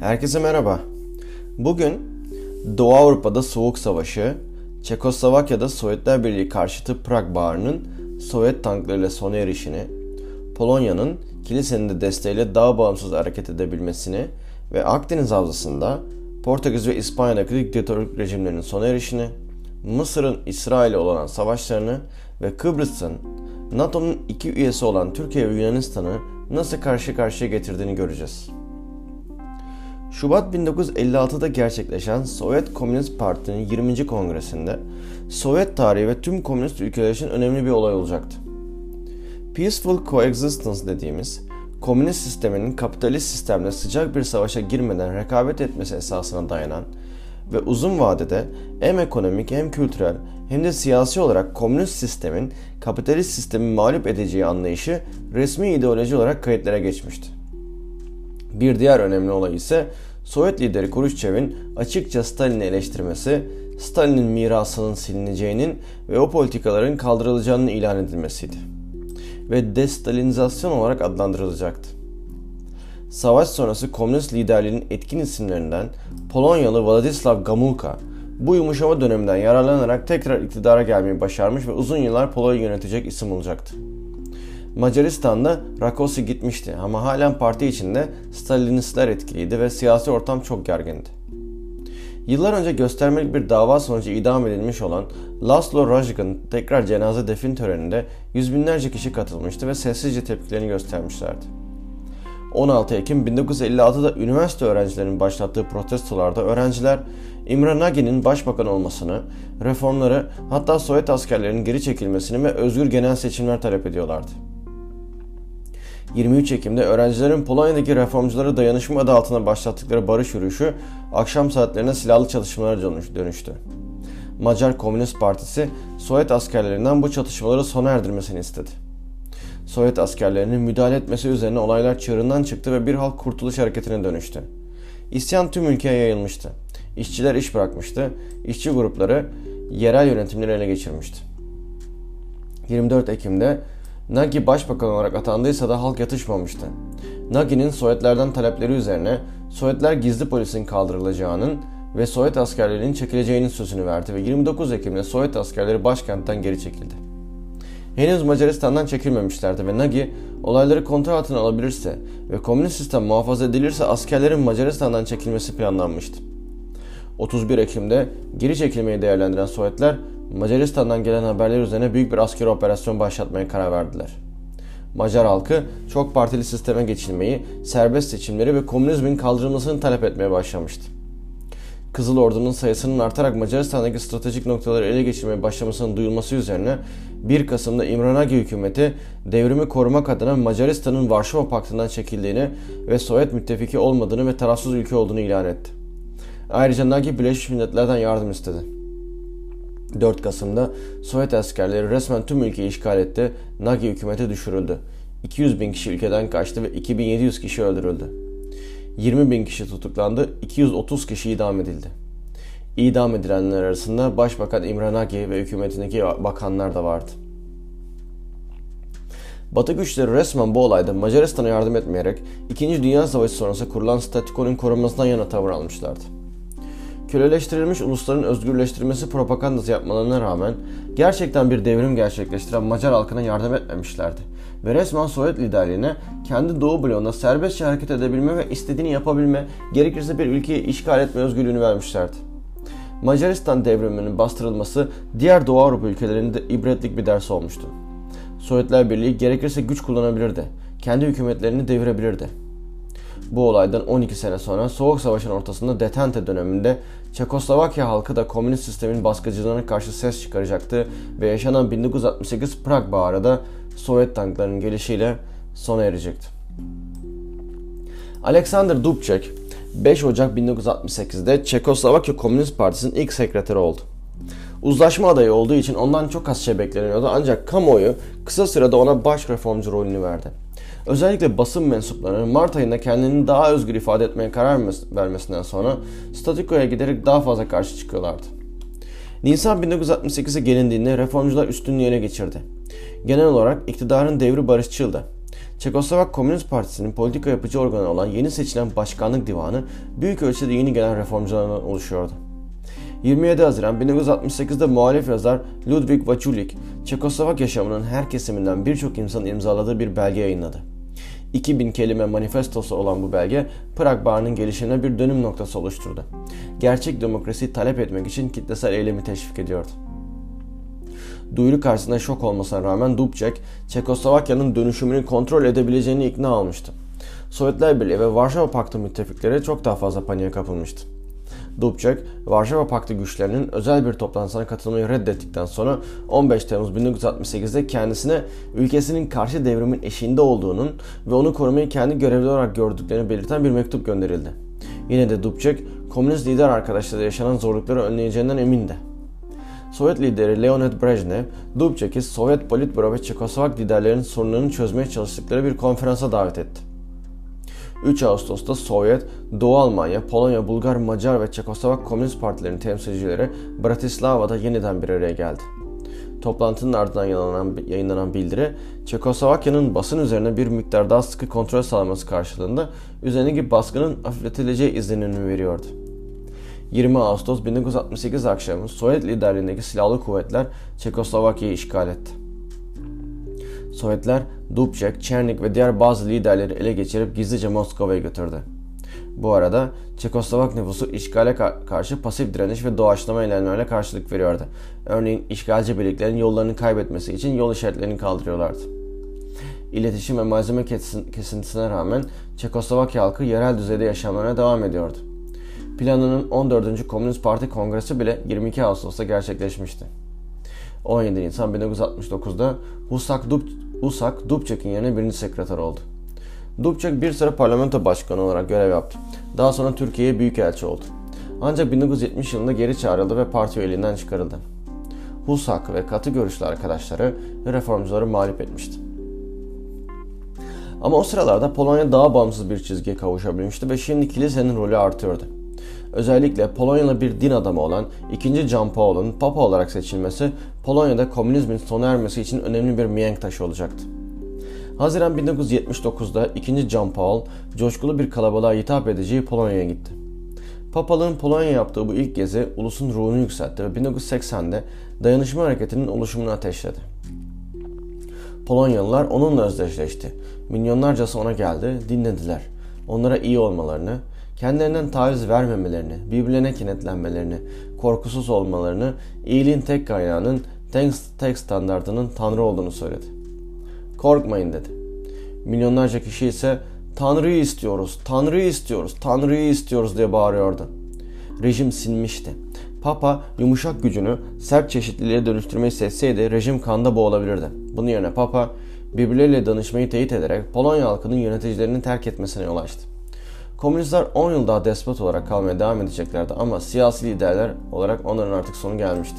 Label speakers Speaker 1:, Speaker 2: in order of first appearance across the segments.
Speaker 1: Herkese merhaba. Bugün Doğu Avrupa'da Soğuk Savaşı, Çekoslovakya'da Sovyetler Birliği karşıtı Prag Bağrı'nın Sovyet tanklarıyla sona erişini, Polonya'nın kilisenin de desteğiyle daha bağımsız hareket edebilmesini ve Akdeniz Havzası'nda Portekiz ve İspanya'daki diktatörlük rejimlerinin sona erişini, Mısır'ın İsrail'e olan savaşlarını ve Kıbrıs'ın NATO'nun iki üyesi olan Türkiye ve Yunanistan'ı nasıl karşı karşıya getirdiğini göreceğiz. Şubat 1956'da gerçekleşen Sovyet Komünist Parti'nin 20. kongresinde Sovyet tarihi ve tüm komünist ülkeler için önemli bir olay olacaktı. Peaceful Coexistence dediğimiz komünist sistemin kapitalist sistemle sıcak bir savaşa girmeden rekabet etmesi esasına dayanan ve uzun vadede hem ekonomik hem kültürel hem de siyasi olarak komünist sistemin kapitalist sistemi mağlup edeceği anlayışı resmi ideoloji olarak kayıtlara geçmişti. Bir diğer önemli olay ise Sovyet lideri Khrushchev'in açıkça Stalin'i eleştirmesi, Stalin'in mirasının silineceğinin ve o politikaların kaldırılacağının ilan edilmesiydi. Ve destalinizasyon olarak adlandırılacaktı. Savaş sonrası komünist liderliğinin etkin isimlerinden Polonyalı Władysław Gomulka bu yumuşama döneminden yararlanarak tekrar iktidara gelmeyi başarmış ve uzun yıllar Polonya yönetecek isim olacaktı. Macaristan'da Rakosi gitmişti ama halen parti içinde Stalinistler etkiliydi ve siyasi ortam çok gergindi. Yıllar önce göstermelik bir dava sonucu idam edilmiş olan Laszlo Rajgan tekrar cenaze defin töreninde yüz binlerce kişi katılmıştı ve sessizce tepkilerini göstermişlerdi. 16 Ekim 1956'da üniversite öğrencilerinin başlattığı protestolarda öğrenciler İmre Nagi'nin başbakan olmasını, reformları hatta Sovyet askerlerinin geri çekilmesini ve özgür genel seçimler talep ediyorlardı. 23 Ekim'de öğrencilerin Polonya'daki reformcuları dayanışma adı altında başlattıkları barış yürüyüşü akşam saatlerinde silahlı çalışmalara dönüştü. Macar Komünist Partisi Sovyet askerlerinden bu çatışmaları sona erdirmesini istedi. Sovyet askerlerinin müdahale etmesi üzerine olaylar çığırından çıktı ve bir halk kurtuluş hareketine dönüştü. İsyan tüm ülkeye yayılmıştı. İşçiler iş bırakmıştı. İşçi grupları yerel yönetimleri ele geçirmişti. 24 Ekim'de Nagy başbakan olarak atandıysa da halk yatışmamıştı. Nagy'nin Sovyetlerden talepleri üzerine Sovyetler gizli polisin kaldırılacağının ve Sovyet askerlerinin çekileceğinin sözünü verdi ve 29 Ekim'de Sovyet askerleri başkentten geri çekildi. Henüz Macaristan'dan çekilmemişlerdi ve Nagy olayları kontrol altına alabilirse ve komünist sistem muhafaza edilirse askerlerin Macaristan'dan çekilmesi planlanmıştı. 31 Ekim'de geri çekilmeyi değerlendiren Sovyetler Macaristan'dan gelen haberler üzerine büyük bir askeri operasyon başlatmaya karar verdiler. Macar halkı çok partili sisteme geçilmeyi, serbest seçimleri ve komünizmin kaldırılmasını talep etmeye başlamıştı. Kızıl Ordu'nun sayısının artarak Macaristan'daki stratejik noktaları ele geçirmeye başlamasının duyulması üzerine 1 Kasım'da İmran Nagy hükümeti devrimi korumak adına Macaristan'ın Varşova Paktı'ndan çekildiğini ve Sovyet müttefiki olmadığını ve tarafsız ülke olduğunu ilan etti. Ayrıca Nagy Birleşmiş Milletler'den yardım istedi. 4 Kasım'da Sovyet askerleri resmen tüm ülkeyi işgal etti. Nagy hükümeti düşürüldü. 200 bin kişi ülkeden kaçtı ve 2700 kişi öldürüldü. 20 bin kişi tutuklandı, 230 kişi idam edildi. İdam edilenler arasında Başbakan İmran Nagy ve hükümetindeki bakanlar da vardı. Batı güçleri resmen bu olayda Macaristan'a yardım etmeyerek 2. Dünya Savaşı sonrası kurulan statükonun korunmasından yana tavır almışlardı. Köleleştirilmiş ulusların özgürleştirilmesi propagandası yapmalarına rağmen gerçekten bir devrim gerçekleştiren Macar halkına yardım etmemişlerdi. Ve resmen Sovyet liderliğine kendi Doğu bloğunda serbestçe hareket edebilme ve istediğini yapabilme, gerekirse bir ülkeyi işgal etme özgürlüğünü vermişlerdi. Macaristan devriminin bastırılması diğer Doğu Avrupa ülkelerinde ibretlik bir ders olmuştu. Sovyetler Birliği gerekirse güç kullanabilirdi, kendi hükümetlerini devirebilirdi. Bu olaydan 12 sene sonra Soğuk Savaş'ın ortasında detente döneminde Çekoslovakya halkı da komünist sistemin baskıcılığına karşı ses çıkaracaktı ve yaşanan 1968 Prag Baharı da Sovyet tanklarının gelişiyle sona erecekti. Alexander Dubček 5 Ocak 1968'de Çekoslovakya Komünist Partisi'nin ilk sekreteri oldu. Uzlaşma adayı olduğu için ondan çok az şey bekleniyordu ancak kamuoyu kısa sürede ona baş reformcu rolünü verdi. Özellikle basın mensuplarının Mart ayında kendini daha özgür ifade etmeye karar vermesinden sonra statükoya giderek daha fazla karşı çıkıyorlardı. Nisan 1968'e gelindiğinde reformcular üstünlüğü ele geçirdi. Genel olarak iktidarın devri barışçıldı. Çekoslovak Komünist Partisi'nin politika yapıcı organı olan yeni seçilen Başkanlık Divanı büyük ölçüde yeni gelen reformculardan oluşuyordu. 27 Haziran 1968'de muhalif yazar Ludwig Vaculik, Çekoslovak yaşamının her kesiminden birçok insanın imzaladığı bir belge yayınladı. 2000 kelime manifestosu olan bu belge Prag Barı'nın gelişimine bir dönüm noktası oluşturdu. Gerçek demokrasiyi talep etmek için kitlesel eylemi teşvik ediyordu. Duyuru karşısında şok olmasına rağmen Dubček, Çekoslovakya'nın dönüşümünü kontrol edebileceğini ikna almıştı. Sovyetler Birliği ve Varşova Paktı müttefikleri çok daha fazla paniğe kapılmıştı. Dubček, Varşova Paktı güçlerinin özel bir toplantısına katılmayı reddettikten sonra 15 Temmuz 1968'de kendisine ülkesinin karşı devrimin eşiğinde olduğunun ve onu korumayı kendi görevli olarak gördüklerini belirten bir mektup gönderildi. Yine de Dubček, komünist lider arkadaşları yaşanan zorlukları önleyeceğinden emindi. Sovyet lideri Leonid Brezhnev, Dubček'i Sovyet Politburo ve Çekoslovak liderlerin sorunlarını çözmeye çalıştıkları bir konferansa davet etti. 3 Ağustos'ta Sovyet, Doğu Almanya, Polonya, Bulgar, Macar ve Çekoslovak Komünist Partilerinin temsilcileri Bratislava'da yeniden bir araya geldi. Toplantının ardından yayınlanan, yayınlanan bildiri, Çekoslovakya'nın basın üzerine bir miktar daha sıkı kontrol sağlaması karşılığında üzerindeki baskının hafifletileceği izlenimini veriyordu. 20 Ağustos 1968 akşamı Sovyet liderliğindeki silahlı kuvvetler Çekoslovakya'yı işgal etti. Sovyetler Dubček, Çernik ve diğer bazı liderleri ele geçirip gizlice Moskova'ya götürdü. Bu arada Çekoslovak nüfusu işgale karşı pasif direniş ve doğaçlama eylemlerle karşılık veriyordu. Örneğin işgalci birliklerin yollarını kaybetmesi için yol işaretlerini kaldırıyorlardı. İletişim ve malzeme kesintisine rağmen Çekoslovakya halkı yerel düzeyde yaşamlarına devam ediyordu. Planının 14. Komünist Parti Kongresi bile 22 Ağustos'ta gerçekleşmişti. 17 Nisan 1969'da Husak, Dub, Husak Dubček'in yerine birinci sekreter oldu. Dubček bir süre parlamento başkanı olarak görev yaptı. Daha sonra Türkiye'ye büyükelçi oldu. Ancak 1970 yılında geri çağrıldı ve parti üyeliğinden çıkarıldı. Husak ve katı görüşlü arkadaşları reformcuları mağlup etmişti. Ama o sıralarda Polonya daha bağımsız bir çizgiye kavuşabilmişti ve şimdi kilisenin rolü artıyordu. Özellikle Polonyalı bir din adamı olan 2. John Paul'un Papa olarak seçilmesi Polonya'da komünizmin sona ermesi için önemli bir mihenk taşı olacaktı. Haziran 1979'da 2. John Paul coşkulu bir kalabalığa hitap edeceği Polonya'ya gitti. Papalığın Polonya yaptığı bu ilk gezi ulusun ruhunu yükseltti ve 1980'de dayanışma hareketinin oluşumunu ateşledi. Polonyalılar onunla özdeşleşti. Milyonlarcası ona geldi, dinlediler. Onlara iyi olmalarını, kendilerinden taviz vermemelerini, birbirlerine kenetlenmelerini, korkusuz olmalarını, iyiliğin tek kaynağının tek, standartının Tanrı olduğunu söyledi. Korkmayın dedi. Milyonlarca kişi ise Tanrı'yı istiyoruz, Tanrı'yı istiyoruz, Tanrı'yı istiyoruz diye bağırıyordu. Rejim sinmişti. Papa yumuşak gücünü sert çeşitliliğe dönüştürmeyi seçseydi rejim kanda boğulabilirdi. Bunun yerine Papa birbirleriyle danışmayı teyit ederek Polonya halkının yöneticilerini terk etmesine yol açtı. Komünistler 10 yıl daha despot olarak kalmaya devam edeceklerdi ama siyasi liderler olarak onların artık sonu gelmişti.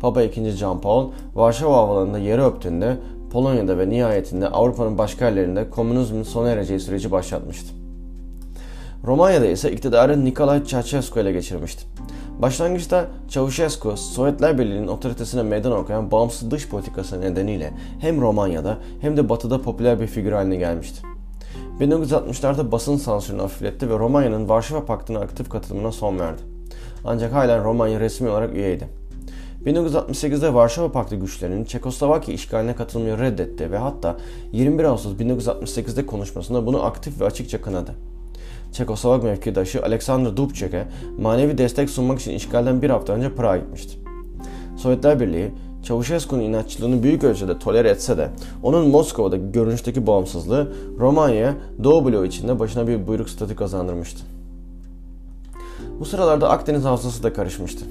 Speaker 1: Papa II. John Paul, Varşova havalarında yeri öptüğünde Polonya'da ve nihayetinde Avrupa'nın başka yerlerinde komünizmin sona ereceği süreci başlatmıştı. Romanya'da ise iktidarı Nikolay Ceausescu ile geçirmişti. Başlangıçta Ceausescu, Sovyetler Birliği'nin otoritesine meydan okuyan bağımsız dış politikası nedeniyle hem Romanya'da hem de Batı'da popüler bir figür haline gelmişti. 1960'larda basın sansürünü hafifletti ve Romanya'nın Varşova Paktı'na aktif katılımına son verdi. Ancak hala Romanya resmi olarak üyeydi. 1968'de Varşova Paktı güçlerinin Çekoslovakya işgaline katılmayı reddetti ve hatta 21 Ağustos 1968'de konuşmasında bunu aktif ve açıkça kınadı. Çekoslovak mevkidaşı Alexander Dubček'e manevi destek sunmak için işgalden bir hafta önce Prag'a gitmişti. Sovyetler Birliği, Çavuşescu'nun inatçılığını büyük ölçüde tolere etse de onun Moskova'da görünüşteki bağımsızlığı Romanya'ya Doğu bloğu içinde başına bir buyruk statü kazandırmıştı. Bu sıralarda Akdeniz havzası da karışmıştı.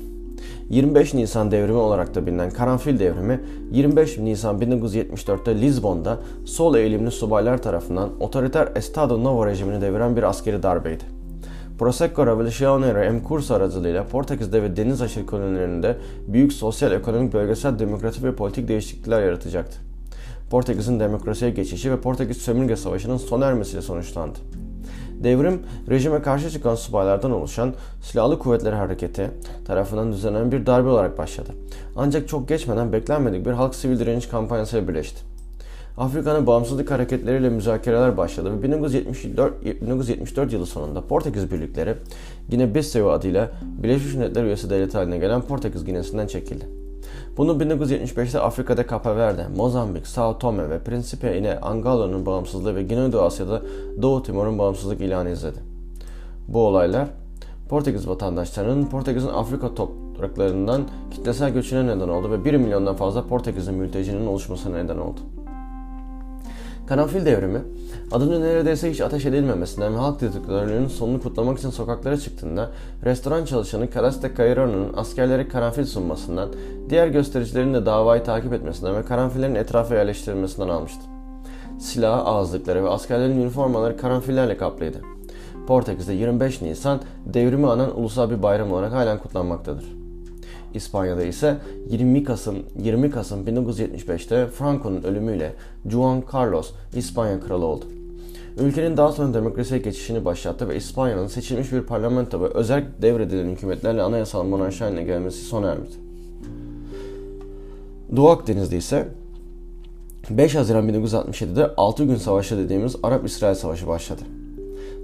Speaker 1: 25 Nisan devrimi olarak da bilinen Karanfil devrimi 25 Nisan 1974'te Lizbon'da sol eğilimli subaylar tarafından otoriter Estado Novo rejimini deviren bir askeri darbeydi. Prosecco Revolutionary M kurs aracılığıyla Portekiz'de ve deniz aşırı kolonilerinde büyük sosyal, ekonomik, bölgesel, demokratik ve politik değişiklikler yaratacaktı. Portekiz'in demokrasiye geçişi ve Portekiz sömürge savaşının sona ermesiyle sonuçlandı. Devrim, rejime karşı çıkan subaylardan oluşan Silahlı Kuvvetler Hareketi tarafından düzenlenen bir darbe olarak başladı. Ancak çok geçmeden beklenmedik bir halk sivil direniş kampanyasıyla birleşti. Afrika'nın bağımsızlık hareketleriyle müzakereler başladı ve 1974, 1974 yılı sonunda Portekiz birlikleri Gine Bissau adıyla Birleşmiş Milletler üyesi devlet haline gelen Portekiz Ginesi'nden çekildi. Bunu 1975'te Afrika'da Cape Verde, Mozambik, Sao Tome ve Principe ile Angola'nın bağımsızlığı ve Güneydoğu Asya'da Doğu Timor'un bağımsızlık ilanı izledi. Bu olaylar Portekiz vatandaşlarının Portekiz'in Afrika topraklarından kitlesel göçüne neden oldu ve 1 milyondan fazla Portekiz'in mültecinin oluşmasına neden oldu. Karanfil devrimi, adının neredeyse hiç ateş edilmemesinden ve halk diktatörlüğünün sonunu kutlamak için sokaklara çıktığında restoran çalışanı Calaste Cairo'nun askerlere karanfil sunmasından, diğer göstericilerin de davayı takip etmesinden ve karanfillerin etrafa yerleştirilmesinden almıştı. Silah, ağızlıkları ve askerlerin üniformaları karanfillerle kaplıydı. Portekiz'de 25 Nisan devrimi anan ulusal bir bayram olarak halen kutlanmaktadır. İspanya'da ise 20 Kasım 20 Kasım 1975'te Franco'nun ölümüyle Juan Carlos İspanya kralı oldu. Ülkenin daha sonra demokrasiye geçişini başlattı ve İspanya'nın seçilmiş bir parlamento ve özel devredilen hükümetlerle anayasal monarşi haline gelmesi sona ermedi. Doğu Akdeniz'de ise 5 Haziran 1967'de 6 gün savaşı dediğimiz Arap-İsrail Savaşı başladı.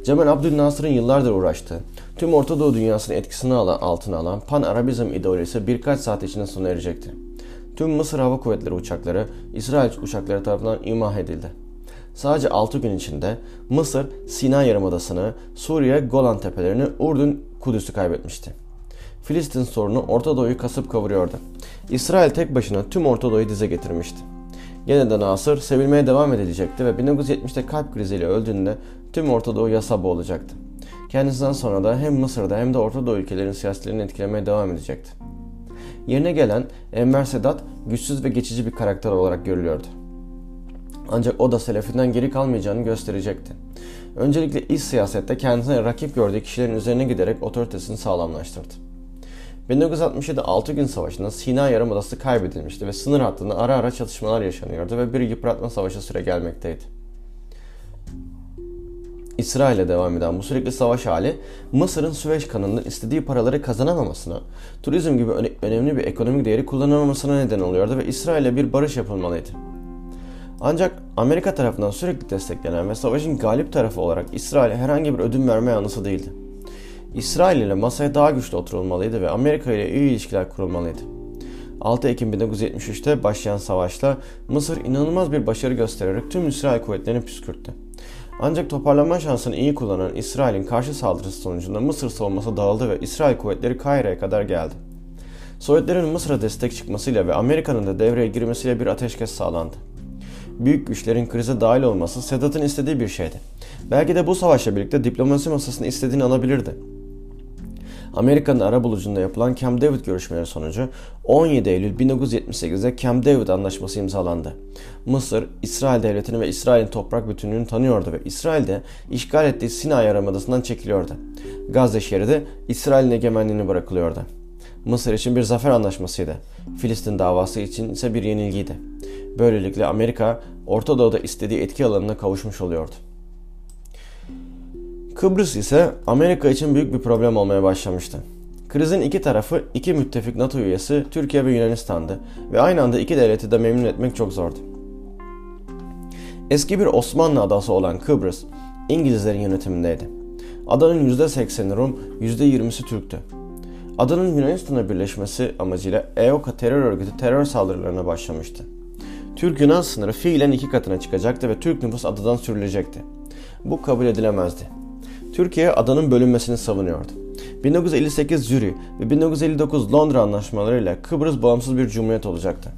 Speaker 1: Cemal Abdülnasır'ın yıllardır uğraştığı, tüm Orta Doğu dünyasının etkisini alan, altına alan Pan-Arabizm ideolojisi birkaç saat içinde sona erecekti. Tüm Mısır Hava Kuvvetleri uçakları İsrail uçakları tarafından imah edildi. Sadece 6 gün içinde Mısır, Sina Yarımadası'nı, Suriye, Golan Tepelerini, Urdun, Kudüs'ü kaybetmişti. Filistin sorunu Orta Doğu'yu kasıp kavuruyordu. İsrail tek başına tüm Orta Doğu'yu dize getirmişti. Gene de Nasır sevilmeye devam edilecekti ve 1970'te kalp kriziyle öldüğünde tüm Orta Doğu yasa boğulacaktı. Kendisinden sonra da hem Mısır'da hem de Orta Doğu ülkelerin siyasetlerini etkilemeye devam edecekti. Yerine gelen Enver Sedat güçsüz ve geçici bir karakter olarak görülüyordu. Ancak o da Selefinden geri kalmayacağını gösterecekti. Öncelikle iç siyasette kendisine rakip gördüğü kişilerin üzerine giderek otoritesini sağlamlaştırdı. 1967 6 gün savaşında Sina Yarımadası kaybedilmişti ve sınır hattında ara ara çatışmalar yaşanıyordu ve bir yıpratma savaşı süre gelmekteydi. İsrail'e devam eden bu sürekli savaş hali Mısır'ın Süveyş kanalının istediği paraları kazanamamasına, turizm gibi önemli bir ekonomik değeri kullanamamasına neden oluyordu ve İsrail'e bir barış yapılmalıydı. Ancak Amerika tarafından sürekli desteklenen ve savaşın galip tarafı olarak İsrail'e herhangi bir ödün verme yanlısı değildi. İsrail ile masaya daha güçlü oturulmalıydı ve Amerika ile iyi ilişkiler kurulmalıydı. 6 Ekim 1973'te başlayan savaşla Mısır inanılmaz bir başarı göstererek tüm İsrail kuvvetlerini püskürttü. Ancak toparlanma şansını iyi kullanan İsrail'in karşı saldırısı sonucunda Mısır savunması dağıldı ve İsrail kuvvetleri Kahire'ye kadar geldi. Sovyetlerin Mısır'a destek çıkmasıyla ve Amerika'nın da devreye girmesiyle bir ateşkes sağlandı. Büyük güçlerin krize dahil olması Sedat'ın istediği bir şeydi. Belki de bu savaşla birlikte diplomasi masasını istediğini alabilirdi. Amerika'nın ara bulucunda yapılan Camp David görüşmeleri sonucu 17 Eylül 1978'de Camp David anlaşması imzalandı. Mısır, İsrail devletini ve İsrail'in toprak bütünlüğünü tanıyordu ve İsrail'de işgal ettiği Sinay Yarımadası'ndan çekiliyordu. Gazze şeridi İsrail'in egemenliğini bırakılıyordu. Mısır için bir zafer anlaşmasıydı. Filistin davası için ise bir yenilgiydi. Böylelikle Amerika Orta Doğu'da istediği etki alanına kavuşmuş oluyordu. Kıbrıs ise Amerika için büyük bir problem olmaya başlamıştı. Krizin iki tarafı iki müttefik NATO üyesi Türkiye ve Yunanistan'dı ve aynı anda iki devleti de memnun etmek çok zordu. Eski bir Osmanlı adası olan Kıbrıs, İngilizlerin yönetimindeydi. Adanın %80'i Rum, %20'si Türktü. Adanın Yunanistan'a birleşmesi amacıyla EOKA terör örgütü terör saldırılarına başlamıştı. Türk-Yunan sınırı fiilen iki katına çıkacaktı ve Türk nüfus adadan sürülecekti. Bu kabul edilemezdi. Türkiye adanın bölünmesini savunuyordu. 1958 Zürih ve 1959 Londra anlaşmalarıyla Kıbrıs bağımsız bir cumhuriyet olacaktı.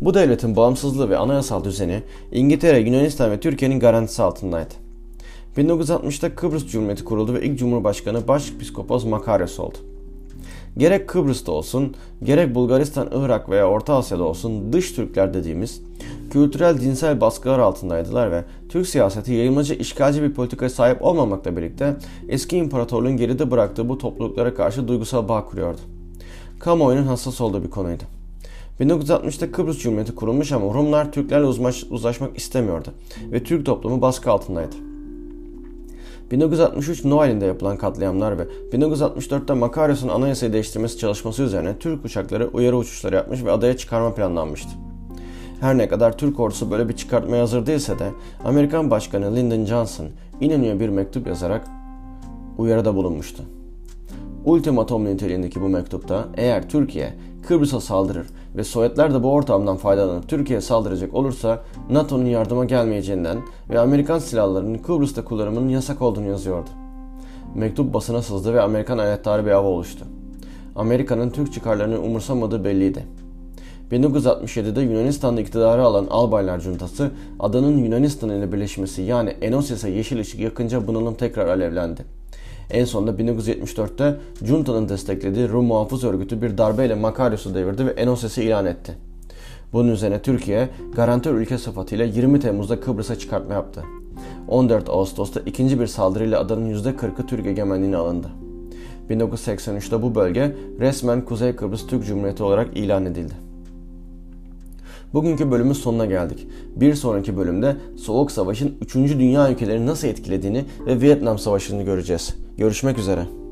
Speaker 1: Bu devletin bağımsızlığı ve anayasal düzeni İngiltere, Yunanistan ve Türkiye'nin garantisi altındaydı. 1960'ta Kıbrıs Cumhuriyeti kuruldu ve ilk Cumhurbaşkanı Başpiskopos Makaryos oldu. Gerek Kıbrıs'ta olsun, gerek Bulgaristan, Irak veya Orta Asya'da olsun dış Türkler dediğimiz kültürel dinsel baskılar altındaydılar ve Türk siyaseti yayılmacı işgalci bir politikaya sahip olmamakla birlikte eski imparatorluğun geride bıraktığı bu topluluklara karşı duygusal bağ kuruyordu. Kamuoyunun hassas olduğu bir konuydu. 1960'ta Kıbrıs Cumhuriyeti kurulmuş ama Rumlar Türklerle uzlaşmak istemiyordu ve Türk toplumu baskı altındaydı. 1963 Noel'inde yapılan katliamlar ve 1964'te Makaryos'un anayasayı değiştirmesi çalışması üzerine Türk uçakları uyarı uçuşları yapmış ve adaya çıkarma planlanmıştı. Her ne kadar Türk ordusu böyle bir çıkartmaya hazır değilse de Amerikan Başkanı Lyndon Johnson inanıyor bir mektup yazarak uyarıda bulunmuştu. Ultimatom niteliğindeki bu mektupta eğer Türkiye Kıbrıs'a saldırır ve Sovyetler de bu ortamdan faydalanıp Türkiye'ye saldıracak olursa NATO'nun yardıma gelmeyeceğinden ve Amerikan silahlarının Kıbrıs'ta kullanımının yasak olduğunu yazıyordu. Mektup basına sızdı ve Amerikan ayettarı bir hava oluştu. Amerika'nın Türk çıkarlarını umursamadığı belliydi. 1967'de Yunanistan'da iktidarı alan Albaylar Cuntası adanın Yunanistan ile birleşmesi yani Enosis'e yeşil ışık yakınca bunalım tekrar alevlendi. En sonunda 1974'te Junta'nın desteklediği Rum muhafız örgütü bir darbeyle Makarios'u devirdi ve Enosis'i ilan etti. Bunun üzerine Türkiye garantör ülke sıfatıyla 20 Temmuz'da Kıbrıs'a çıkartma yaptı. 14 Ağustos'ta ikinci bir saldırıyla adanın %40'ı Türk egemenliğine alındı. 1983'te bu bölge resmen Kuzey Kıbrıs Türk Cumhuriyeti olarak ilan edildi. Bugünkü bölümün sonuna geldik. Bir sonraki bölümde Soğuk Savaş'ın 3. Dünya ülkeleri nasıl etkilediğini ve Vietnam Savaşı'nı göreceğiz. Görüşmek üzere.